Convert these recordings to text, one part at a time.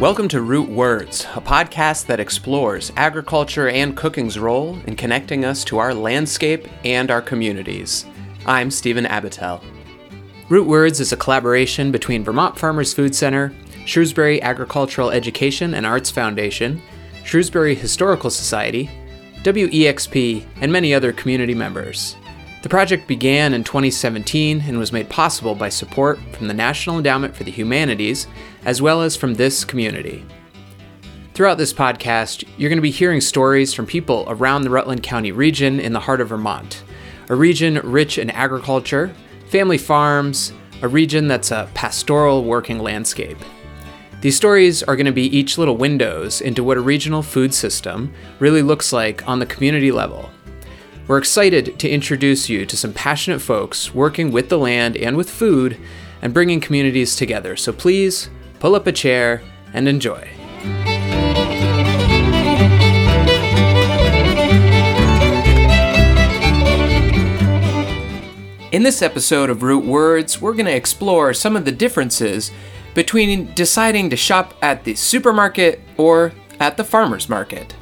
Welcome to Root Words, a podcast that explores agriculture and cooking's role in connecting us to our landscape and our communities. I'm Stephen Abatel. Root Words is a collaboration between Vermont Farmers Food Center, Shrewsbury Agricultural Education and Arts Foundation, Shrewsbury Historical Society, WEXP, and many other community members. The project began in 2017 and was made possible by support from the National Endowment for the Humanities, as well as from this community. Throughout this podcast, you're going to be hearing stories from people around the Rutland County region in the heart of Vermont, a region rich in agriculture, family farms, a region that's a pastoral working landscape. These stories are going to be each little windows into what a regional food system really looks like on the community level we're excited to introduce you to some passionate folks working with the land and with food and bringing communities together. So please pull up a chair and enjoy. In this episode of Root Words, we're going to explore some of the differences between deciding to shop at the supermarket or at the farmer's market.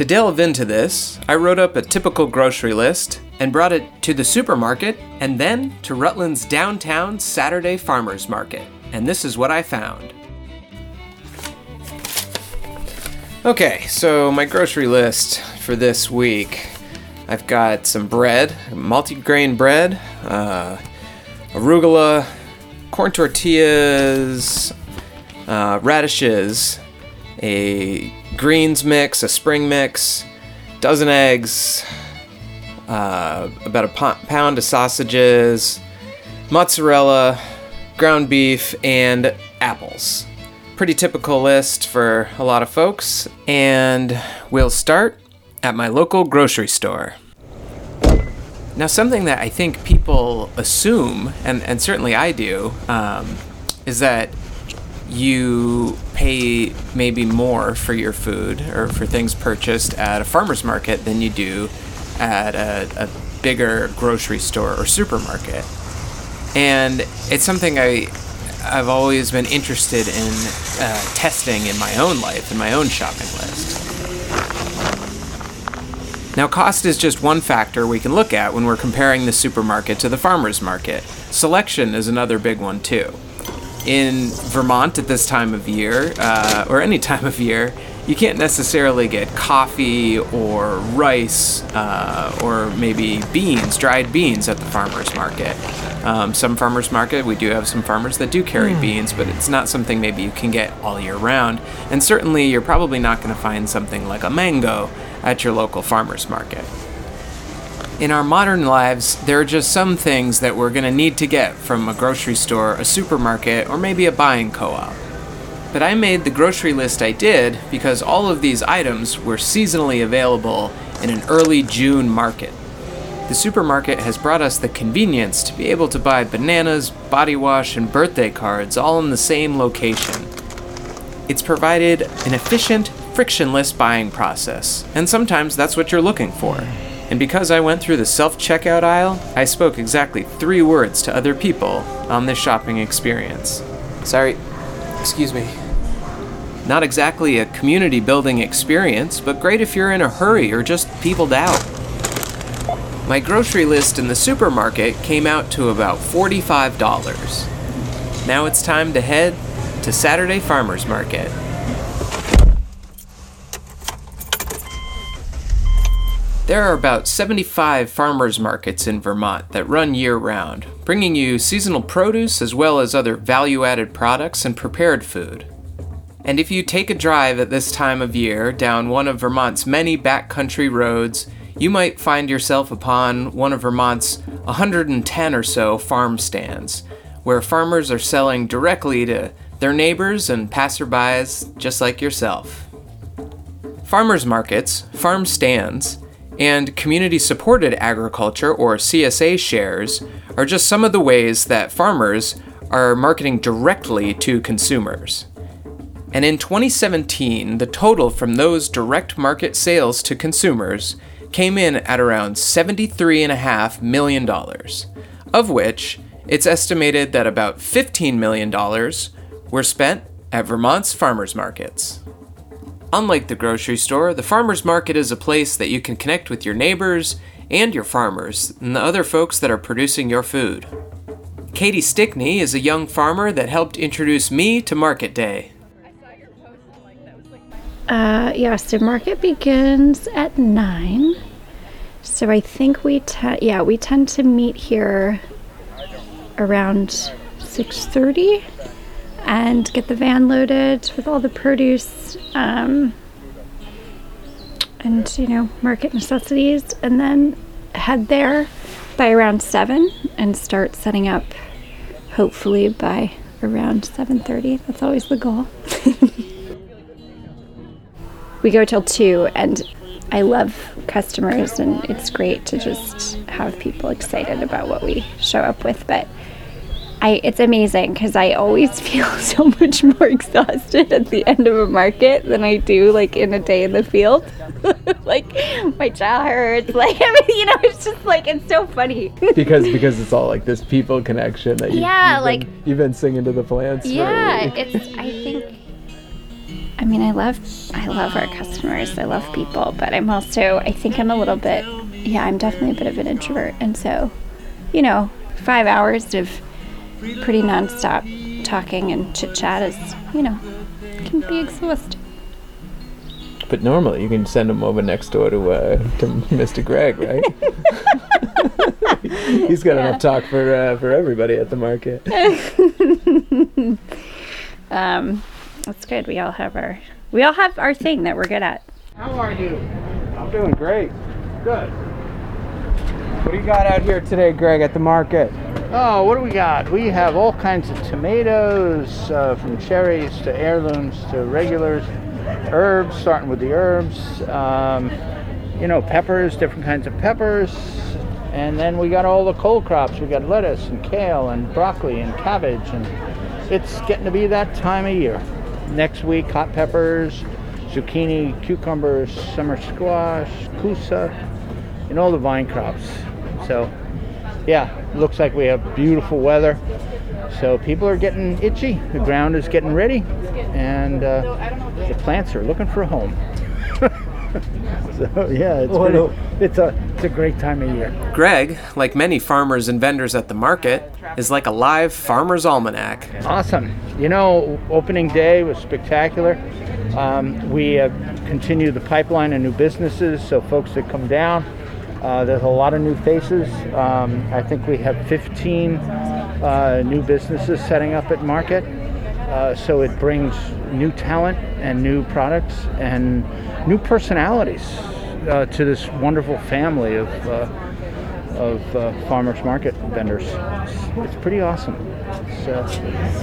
To delve into this, I wrote up a typical grocery list and brought it to the supermarket and then to Rutland's downtown Saturday farmers market. And this is what I found. Okay, so my grocery list for this week. I've got some bread, multi-grain bread, uh, arugula, corn tortillas, uh, radishes, a greens mix, a spring mix, dozen eggs, uh, about a pound of sausages, mozzarella, ground beef, and apples. Pretty typical list for a lot of folks, and we'll start at my local grocery store. Now, something that I think people assume, and, and certainly I do, um, is that you pay maybe more for your food or for things purchased at a farmer's market than you do at a, a bigger grocery store or supermarket. And it's something I, I've always been interested in uh, testing in my own life, in my own shopping list. Now, cost is just one factor we can look at when we're comparing the supermarket to the farmer's market. Selection is another big one, too in Vermont at this time of year, uh, or any time of year, you can't necessarily get coffee or rice uh, or maybe beans, dried beans at the farmer's market. Um, some farmers market, we do have some farmers that do carry mm. beans, but it's not something maybe you can get all year round. And certainly, you're probably not going to find something like a mango at your local farmer's market. In our modern lives, there are just some things that we're going to need to get from a grocery store, a supermarket, or maybe a buying co op. But I made the grocery list I did because all of these items were seasonally available in an early June market. The supermarket has brought us the convenience to be able to buy bananas, body wash, and birthday cards all in the same location. It's provided an efficient, frictionless buying process, and sometimes that's what you're looking for. And because I went through the self checkout aisle, I spoke exactly three words to other people on this shopping experience. Sorry, excuse me. Not exactly a community building experience, but great if you're in a hurry or just peopled out. My grocery list in the supermarket came out to about $45. Now it's time to head to Saturday Farmers Market. There are about 75 farmers markets in Vermont that run year round, bringing you seasonal produce as well as other value added products and prepared food. And if you take a drive at this time of year down one of Vermont's many backcountry roads, you might find yourself upon one of Vermont's 110 or so farm stands, where farmers are selling directly to their neighbors and passerbys just like yourself. Farmers markets, farm stands, and community supported agriculture, or CSA shares, are just some of the ways that farmers are marketing directly to consumers. And in 2017, the total from those direct market sales to consumers came in at around $73.5 million, of which It's estimated that about $15 million were spent at Vermont's farmers markets. Unlike the grocery store, the farmers market is a place that you can connect with your neighbors and your farmers and the other folks that are producing your food. Katie Stickney is a young farmer that helped introduce me to Market Day. Uh, yeah, so market begins at nine. So I think we te- yeah we tend to meet here around six thirty and get the van loaded with all the produce um, and you know market necessities, and then head there by around seven and start setting up. Hopefully by around seven thirty. That's always the goal. we go till two and I love customers and it's great to just have people excited about what we show up with but I it's amazing because I always feel so much more exhausted at the end of a market than I do like in a day in the field. like my jaw hurts, like I mean, you know, it's just like it's so funny. because because it's all like this people connection that you, Yeah, you've like- been, you've been singing to the plants. Yeah, it's I think I mean I love I love our customers. I love people, but I'm also I think I'm a little bit yeah, I'm definitely a bit of an introvert and so, you know, 5 hours of pretty nonstop talking and chit chat is, you know, can be exhausting. But normally you can send them over next door to uh, to Mr. Greg, right? He's got enough talk for uh, for everybody at the market. Um that's good. We all have our we all have our thing that we're good at. How are you? I'm doing great. Good. What do you got out here today, Greg, at the market? Oh, what do we got? We have all kinds of tomatoes, uh, from cherries to heirlooms to regulars, herbs, starting with the herbs, um, you know, peppers, different kinds of peppers. And then we got all the cold crops. We got lettuce and kale and broccoli and cabbage. And it's getting to be that time of year. Next week, hot peppers, zucchini, cucumbers, summer squash, kusa, and all the vine crops. So, yeah, looks like we have beautiful weather. So people are getting itchy. The ground is getting ready, and uh, the plants are looking for a home. so yeah, it's Oh, pretty, no. it's a it's a great time of year. Greg, like many farmers and vendors at the market, is like a live farmer's almanac. Awesome. You know, opening day was spectacular. Um, we have continued the pipeline of new businesses, so folks that come down, uh, there's a lot of new faces. Um, I think we have 15 uh, new businesses setting up at market. Uh, so it brings new talent and new products and new personalities uh, to this wonderful family of uh, of uh, farmers market vendors. It's, it's pretty awesome. So.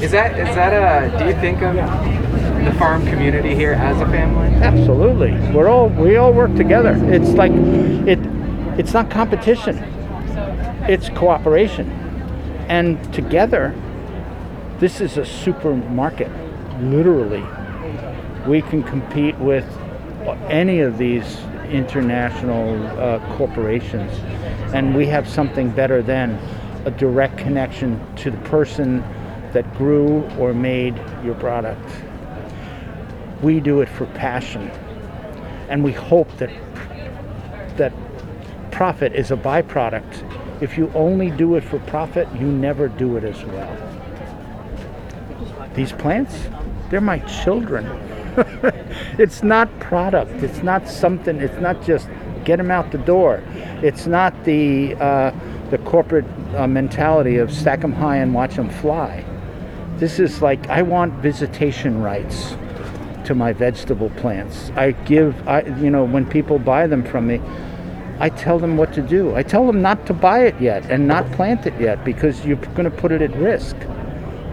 Is that is that a? do you think of the farm community here as a family? Absolutely. We're all we all work together. It's like it it's not competition. It's cooperation. And together this is a supermarket. Literally. We can compete with any of these international uh, corporations and we have something better than a direct connection to the person that grew or made your product we do it for passion and we hope that that profit is a byproduct. If you only do it for profit you never do it as well. These plants they're my children. It's not product. It's not something. It's not just get them out the door. It's not the uh, the corporate uh, mentality of stack them high and watch them fly. This is like i want visitation rights to my vegetable plants. I give, I, you know, when people buy them from me, I tell them what to do. I tell them not to buy it yet and not plant it yet because you're going to put it at risk.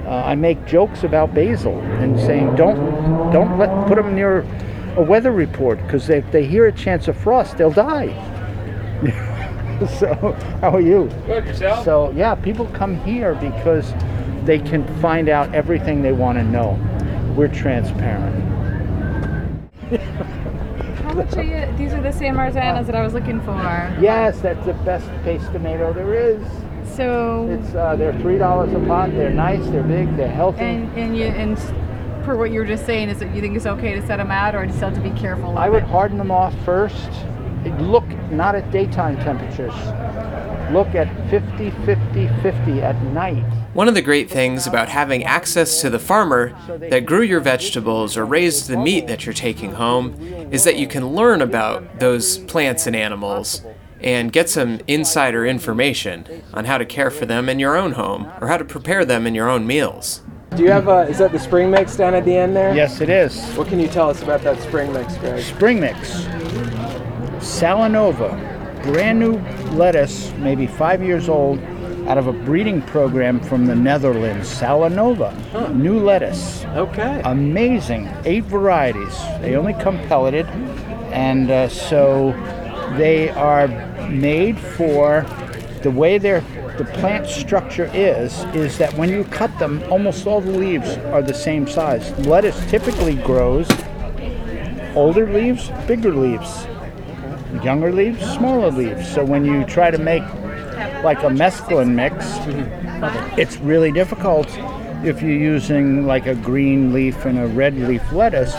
Uh, I make jokes about basil and saying don't don't let put them near a weather report because if they hear a chance of frost, they'll die. so how are you? Good yourself. So yeah, people come here because they can find out everything they want to know. We're transparent. Are? These are the San Marzanas that I was looking for. Yes, that's the best paste tomato there is. So It's uh, they're three dollars a pot. They're nice. They're big. They're healthy. and and you and per what you were just saying, is that you think it's okay to set them out, or still have to be careful? I would it? harden them off first. Look not at daytime temperatures. Look at 50, 50, 50 at night. One of the great things about having access to the farmer that grew your vegetables or raised the meat that you're taking home is that you can learn about those plants and animals and get some insider information on how to care for them in your own home or how to prepare them in your own meals. Do you have a? Is that the spring mix down at the end there? Yes, it is. What can you tell us about that spring mix, Greg? Spring mix. Salanova. Brand new lettuce, maybe five years old, out of a breeding program from the Netherlands. Salanova. New lettuce. Okay. amazing. Eight varieties. They only come pelleted, and uh, so they are made for the way their the plant structure is. Is that when you cut them, almost all the leaves are the same size. Lettuce typically grows older leaves, bigger leaves, younger leaves, smaller leaves. So when you try to make like a mesclun mix, it's really difficult if you're using like a green leaf and a red leaf lettuce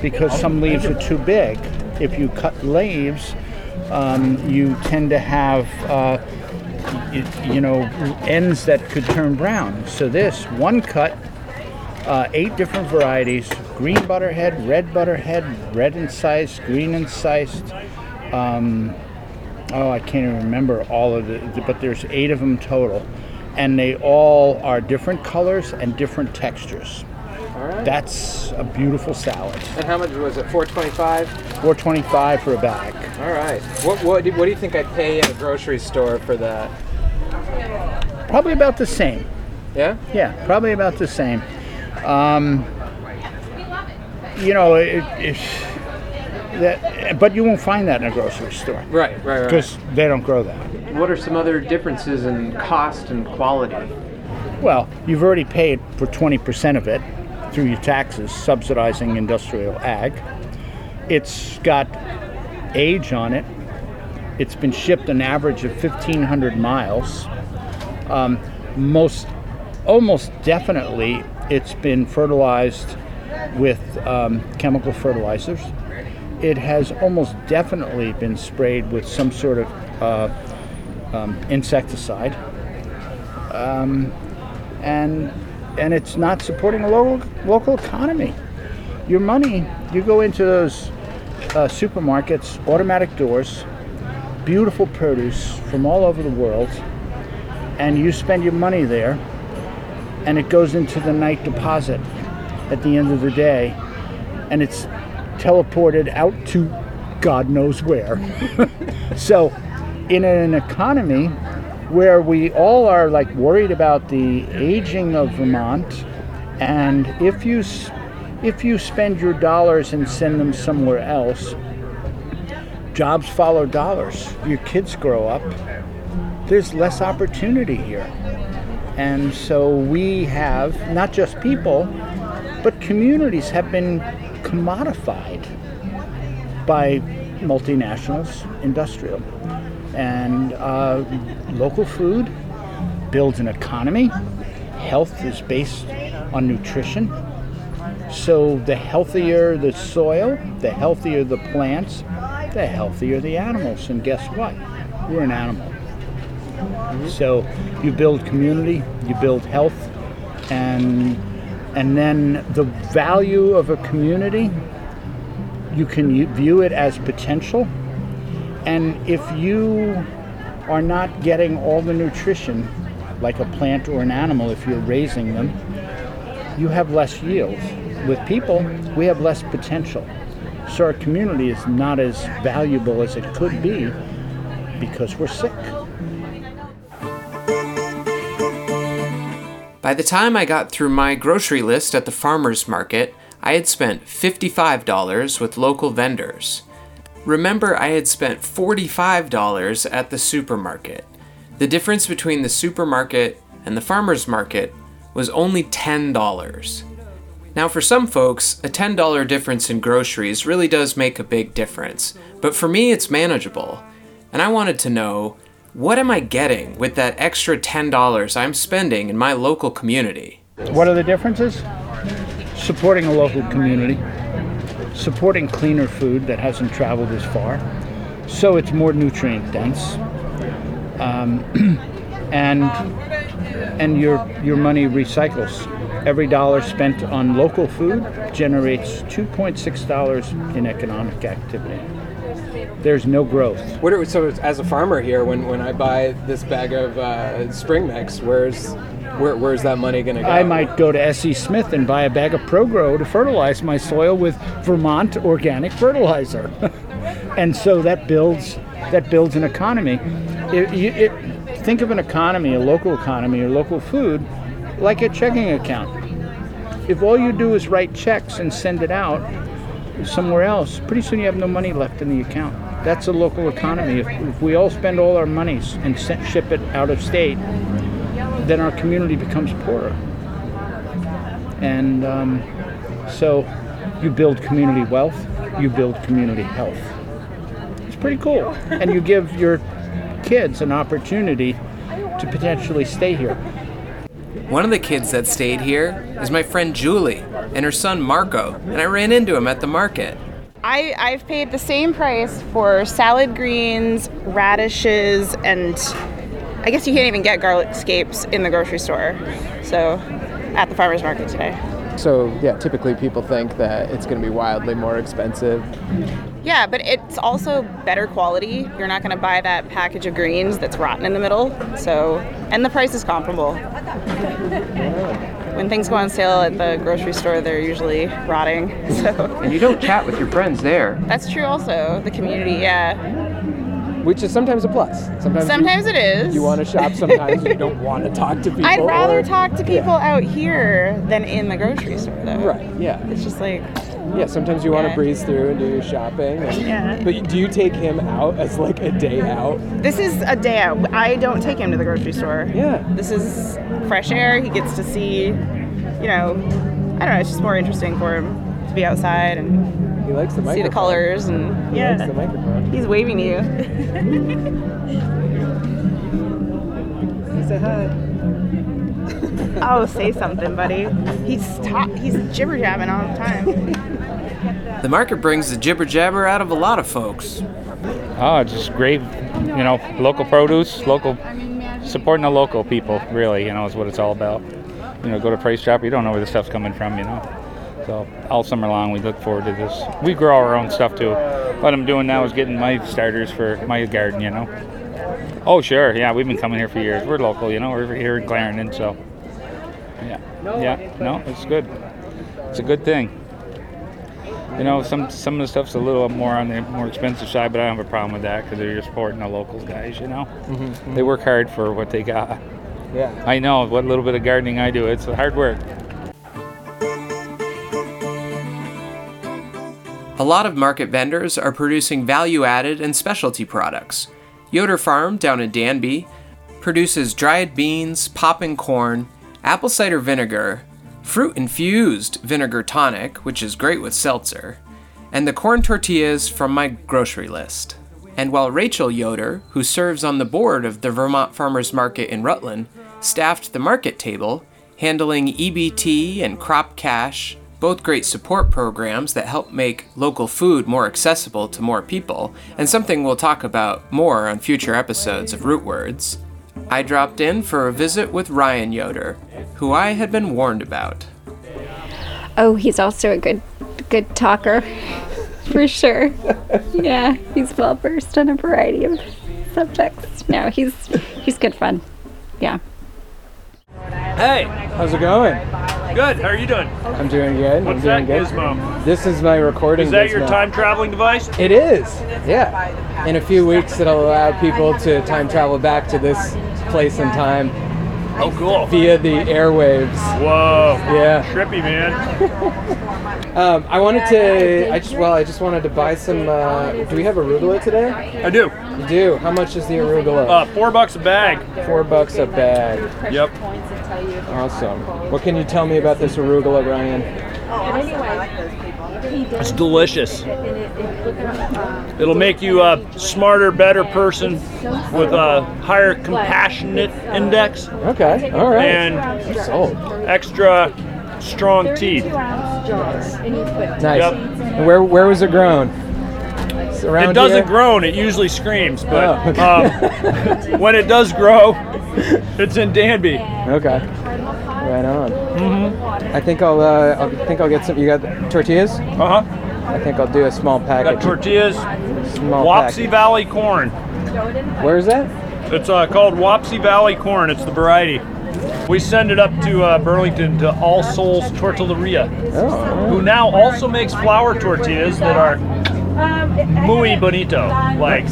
because some leaves are too big. If you cut leaves, um, you tend to have uh, you know ends that could turn brown. So this one cut, uh, eight different varieties: green butterhead, red butterhead, red incised, green incised. Um, oh, I can't even remember all of the, but there's eight of them total, and they all are different colors and different textures. All right. That's a beautiful salad. and how much was it? 425. 425 for a bag. All right. What what do, what do you think I'd pay in a grocery store for that? Probably about the same. Yeah. Yeah, probably about the same. Um, you know, it, it, that, but you won't find that in a grocery store Right. Right. Right. because they don't grow that. What are some other differences in cost and quality? Well, you've already paid for 20% of it through your taxes, subsidizing industrial ag. It's got age on it. It's been shipped an average of 1,500 miles. Um, most, almost definitely, it's been fertilized with um, chemical fertilizers. It has almost definitely been sprayed with some sort of uh, um, insecticide and and it's not supporting a local local economy. Your money, you go into those uh, supermarkets, automatic doors, beautiful produce from all over the world, and you spend your money there, and it goes into the night deposit at the end of the day, and it's teleported out to God knows where. so, in an economy where we all are like worried about the aging of Vermont, and if you if you spend your dollars and send them somewhere else, jobs follow dollars. Your kids grow up. There's less opportunity here, and so we have not just people, but communities have been commodified by multinationals, industrial. And uh, local food builds an economy. Health is based on nutrition. So the healthier the soil, the healthier the plants, the healthier the animals. And guess what? We're an animal. So you build community, you build health, and and then the value of a community you can view it as potential. And if you are not getting all the nutrition, like a plant or an animal, if you're raising them, you have less yield. With people, we have less potential. So our community is not as valuable as it could be because we're sick. By the time I got through my grocery list at the farmer's market, I had spent $55 with local vendors. Remember, I had spent $45 at the supermarket. The difference between the supermarket and the farmer's market was only $10. Now, for some folks, a $10 difference in groceries really does make a big difference, but for me, it's manageable. And I wanted to know What am I getting with that extra $10 I'm spending in my local community? What are the differences? Supporting a local community, supporting cleaner food that hasn't traveled as far, so it's more nutrient dense, um, and and your your money recycles. Every dollar spent on local food generates 2.6 dollars in economic activity. There's no growth. What are, so as a farmer here, when, when I buy this bag of uh, spring mix, where's where, where's that money going to go? I might go to S.E. Smith and buy a bag of ProGrow to fertilize my soil with Vermont organic fertilizer, and so that builds that builds an economy. It, you- it, think of an economy, a local economy, or local food, like a checking account. If all you do is write checks and send it out somewhere else, pretty soon you have no money left in the account. That's a local economy. If, if we all spend all our monies and ship it out of state, then our community becomes poorer. And um, so you build community wealth, you build community health. It's pretty cool. And you give your kids an opportunity to potentially stay here. One of the kids that stayed here is my friend Julie and her son Marco, and I ran into him at the market. I, I've paid the same price for salad greens, radishes, and I guess you can't even get garlic scapes in the grocery store. So, at the farmer's market today. so yeah, typically people think that it's going to be wildly more expensive. Yeah, but it's also better quality. You're not going to buy that package of greens that's rotten in the middle. So, and the price is comparable. When things go on sale at the grocery store, they're usually rotting. So, And you don't chat with your friends there, that's true also. The community, yeah. which is sometimes a plus. Sometimes, Sometimes it is. you, you want to shop. Sometimes you don't want to talk to people. I'd rather or- talk to people out here than in the grocery store, though. Right. Yeah. It's just like, Yeah. Sometimes you want to Yeah. breeze through and do your shopping. And, Yeah. But do you take him out as like a day out? this is a day out. I don't take him to the grocery store. Yeah. This is fresh air. He gets to see, you know, I don't know, it's just more interesting for him to be outside and He likes the see the colors and He likes the microphone. He's waving to you. Say hi. Oh, say something, buddy. He's ta- he's jibber jabbing all the time. The market brings the jibber jabber out of a lot of folks. Oh, just great, you know, local produce, local, supporting the local people, really, you know, is what it's all about. You know, go to Price Chopper, you don't know where the stuff's coming from, you know. So all summer long, we look forward to this. We grow our own stuff too. What I'm doing now is getting my starters for my garden, you know. Oh, sure, yeah, we've been coming here for years. We're local, you know, we're here in Clarendon, so. Yeah, yeah, no, it's good. It's a good thing. You know, some some of the stuff's a little more on the more expensive side, but I don't have a problem with that because they're just supporting the local guys. You know, mm-hmm, mm-hmm. they work hard for what they got. Yeah. I know what little bit of gardening I do. It's hard work. A lot of market vendors are producing value added and specialty products. Yoder Farm down in Danby produces dried beans, popping corn, apple cider vinegar, fruit infused vinegar tonic, which is great with seltzer, and the corn tortillas from my grocery list. And while Rachel Yoder, who serves on the board of the Vermont Farmers Market in Rutland, staffed the market table, handling EBT and Crop Cash, both great support programs that help make local food more accessible to more people, and something we'll talk about more on future episodes of Root Words. I dropped in for a visit with Ryan Yoder, who I had been warned about. Oh, he's also a good good talker. For sure. yeah, he's well versed on a variety of subjects. No, he's he's good fun. Yeah. Hey, How's it going? good. How are you doing? I'm doing good. What's I'm that doing good. gizmo? This is my recording. Is that your gizmo. time traveling device? It is. Yeah. In a few weeks, it'll allow people to time travel back to this place and time Oh, cool. via the airwaves. Whoa. Yeah. Trippy, man. Um, I wanted to. I just well, I just wanted to buy some. Uh, do we have arugula today? I do. You do. How much is the arugula? Uh, four bucks a bag. Four bucks a bag. Yep. Awesome. What can you tell me about this arugula, Ryan? It's delicious. It'll make you a smarter, better person with a higher compassionate index Okay. All right. and Sold. extra strong teeth. Nice. Yep. And Where where was it grown? It's Around It doesn't here? groan, it usually screams, but Oh, okay. um, when it does grow, it's in Danby. Okay. Right on. Mm-hmm. I think I'll uh, I think I'll get some. You got tortillas? Uh huh. I think I'll do a small Got package. tortillas, small Wapsie package. Valley corn. Where is that? It's uh, called Wapsie Valley corn. It's the variety. We send it up to uh, Burlington to All Souls Tortilleria, Oh. who now also makes flour tortillas that are muy bonito. Like,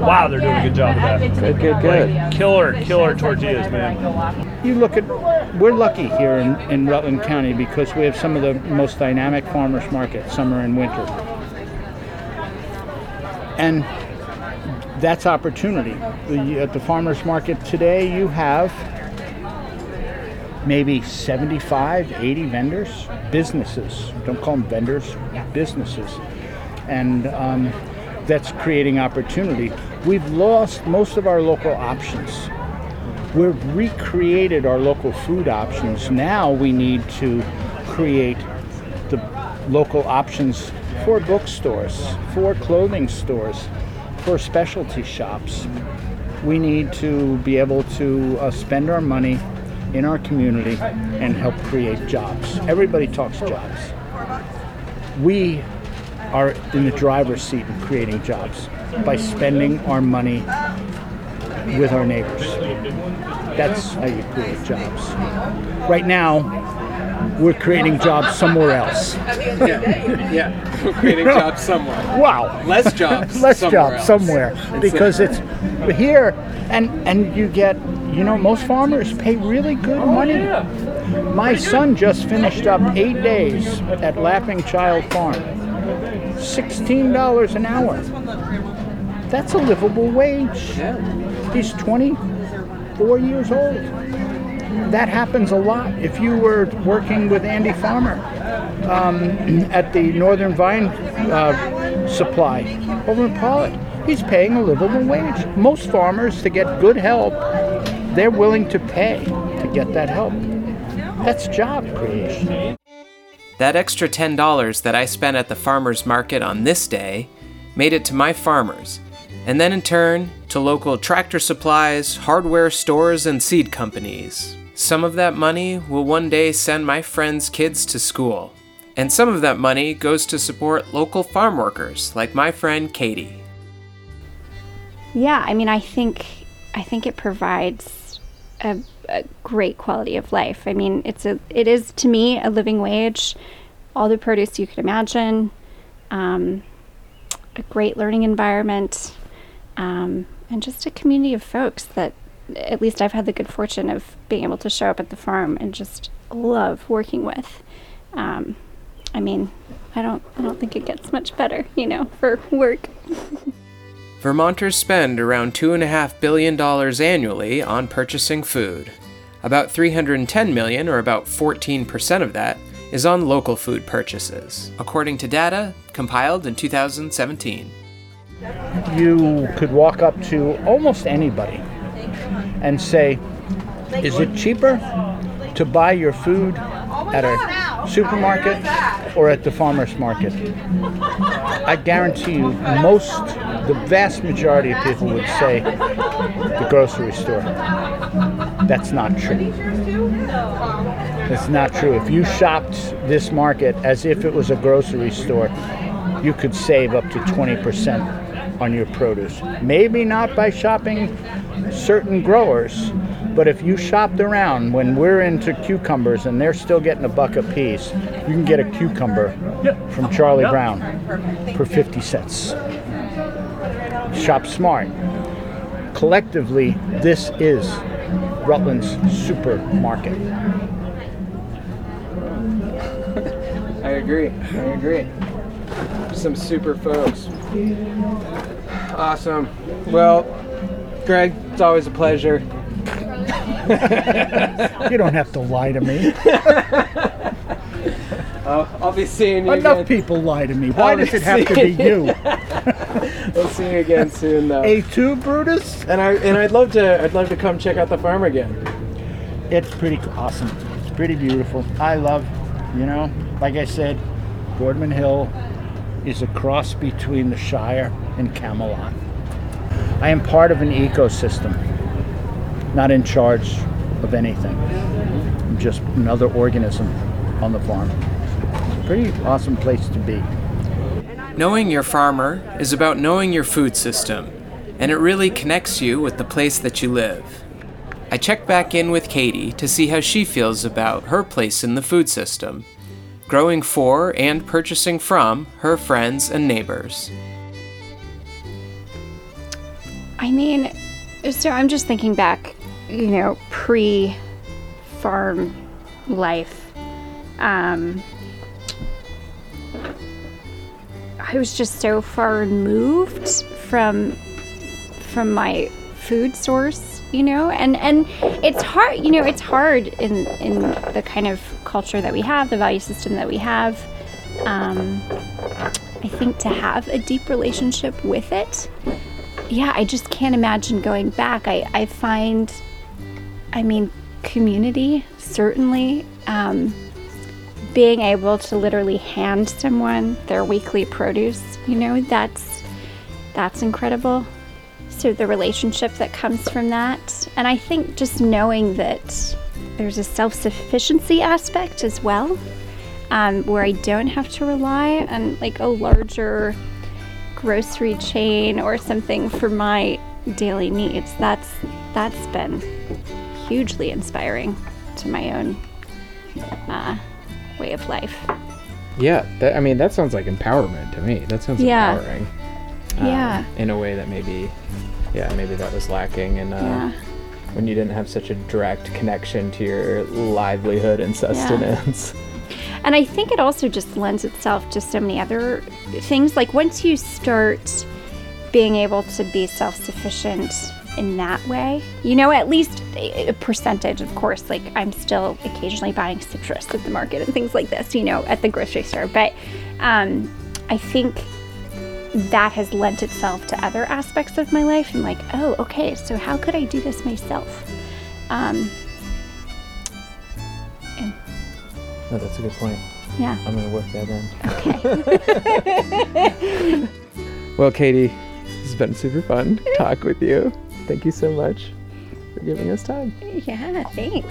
wow, they're doing a good job of that. Good, good, good. Like, killer, killer tortillas, man. You look at, we're lucky here in, in Rutland County because we have some of the most dynamic farmers markets, summer and winter. And that's opportunity. At the farmers market today, you have maybe 75, 80 vendors, businesses. Don't call them vendors, businesses. And um, that's creating opportunity. We've lost most of our local options we've recreated our local food options. Now we need to create the local options for bookstores, for clothing stores, for specialty shops. We need to be able to uh, spend our money in our community and help create jobs. Everybody talks jobs. We are in the driver's seat in creating jobs by spending our money with our neighbors. That's how you create jobs. Right now, we're creating jobs somewhere else. Yeah. yeah. We're creating jobs somewhere. Wow. Less jobs. Less somewhere jobs else. somewhere because it's here and and you get you know most farmers pay really good oh, money. My son just finished up eight days at Laughing Child Farm. Sixteen dollars an hour. That's a livable wage. He's 24 years old. That happens a lot. If you were working with Andy Farmer um, at the Northern Vine uh, Supply over in Pawlet, he's paying a livable wage. Most farmers, to get good help, they're willing to pay to get that help. That's job creation. That extra $10 that I spent at the farmer's market on this day made it to my farmers, and then in turn to local tractor supplies, hardware stores, and seed companies. Some of that money will one day send my friends' kids to school, and some of that money goes to support local farm workers like my friend Katie. Yeah, I mean, I think I think it provides a, a great quality of life. I mean, it's a it is to me a living wage, all the produce you could imagine, um, a great learning environment, um, and just a community of folks that at least I've had the good fortune of being able to show up at the farm and just love working with. Um, I mean, I don't I don't think it gets much better, you know, for work. Vermonters spend around $2.5 billion annually on purchasing food. About 310 million, or about 14% of that, is on local food purchases, according to data compiled in 2017. You could walk up to almost anybody and say, Is it cheaper to buy your food at a supermarket or at the farmer's market? I guarantee you, most, the vast majority of people would say the grocery store. That's not true. That's not true. If you shopped this market as if it was a grocery store, you could save up to 20% on your produce. Maybe not by shopping certain growers, but if you shopped around when we're into cucumbers and they're still getting a buck a piece, you can get a cucumber from Charlie Brown for 50 cents. Shop smart. Collectively, this is Rutland's supermarket. I agree. I agree. Some super folks. Awesome. Well, Greg, it's always a pleasure. You don't have to lie to me. I'll, I'll be seeing you Enough again. people lie to me. Why I'll does it have to be you? We'll see you again soon, though. Et tu Brutus? And I and I'd love to I'd love to come check out the farm again. It's pretty awesome. It's pretty beautiful. I love, you know, like I said, Boardman Hill is a cross between the Shire and Camelot. I am part of an ecosystem, not in charge of anything. I'm just another organism on the farm. It's a pretty awesome place to be. Knowing your farmer is about knowing your food system, and it really connects you with the place that you live. I checked back in with Katie to see how she feels about her place in the food system, growing for and purchasing from her friends and neighbors. I mean, so I'm just thinking back, you know, pre farm life. Um, I was just so far removed from from my food source, you know, and and it's hard, you know, it's hard in in the kind of culture that we have, the value system that we have. Um, I think to have a deep relationship with it yeah, I just can't imagine going back. I, I find, I mean, community, certainly. Um, being able to literally hand someone their weekly produce, you know, that's that's incredible. So the relationship that comes from that, and I think just knowing that there's a self-sufficiency aspect as well, um, where I don't have to rely on like a larger grocery chain or something for my daily needs. That's that's been hugely inspiring to my own uh, way of life. Yeah, that, I mean that sounds like empowerment to me. That sounds Yeah. empowering. um, Yeah. In a way that maybe, yeah, maybe that was lacking in uh, Yeah. when you didn't have such a direct connection to your livelihood and sustenance. And I think it also just lends itself to so many other things. Like once you start being able to be self sufficient in that way, you know, at least a a percentage, of course. Like I'm still occasionally buying citrus at the market and things like this, you know, at the grocery store. But um, I think that has lent itself to other aspects of my life. And like, oh, okay, so how could I do this myself? Um, and No, that's a good point. yeah. I'm gonna work that in. Okay. Well, Katie, this has been super fun to talk with you. Thank you so much for giving us time. Yeah, thanks.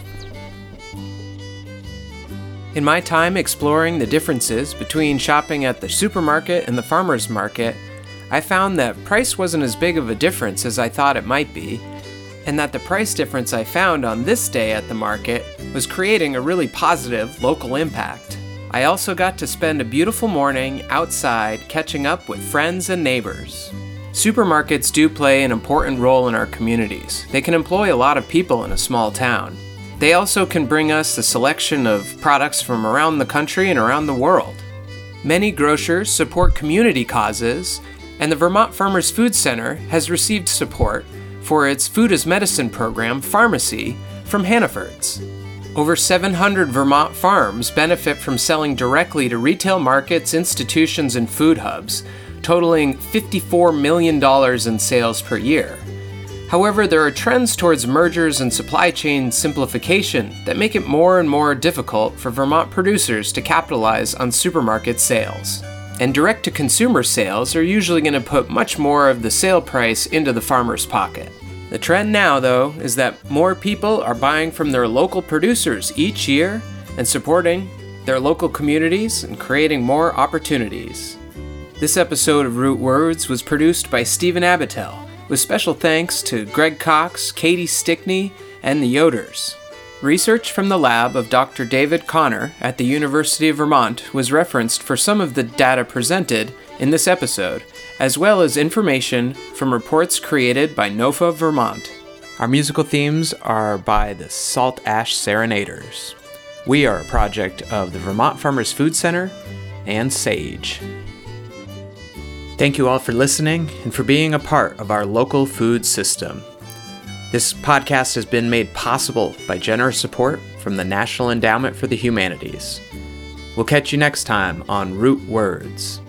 In my time exploring the differences between shopping at the supermarket and the farmer's market, I found that price wasn't as big of a difference as I thought it might be, and that the price difference I found on this day at the market was creating a really positive local impact. I also got to spend a beautiful morning outside catching up with friends and neighbors. Supermarkets do play an important role in our communities. They can employ a lot of people in a small town. They also can bring us a selection of products from around the country and around the world. Many grocers support community causes, and the Vermont Farmers Food Center has received support for its Food as Medicine program, Farmacy, from Hannaford's. Over 700 Vermont farms benefit from selling directly to retail markets, institutions, and food hubs, totaling $54 million in sales per year. However, there are trends towards mergers and supply chain simplification that make it more and more difficult for Vermont producers to capitalize on supermarket sales. And direct to consumer sales are usually going to put much more of the sale price into the farmer's pocket. The trend now, though, is that more people are buying from their local producers each year and supporting their local communities and creating more opportunities. This episode of Root Words was produced by Stephen Abatel, with special thanks to Greg Cox, Katie Stickney, and the Yoders. Research from the lab of Dr. David Conner at the University of Vermont was referenced for some of the data presented in this episode, as well as information from reports created by NOFA Vermont. Our musical themes are by the Salt Ash Serenaders. We are a project of the Vermont Farmers Food Center and SAGE. Thank you all for listening and for being a part of our local food system. This podcast has been made possible by generous support from the National Endowment for the Humanities. We'll catch you next time on Root Words.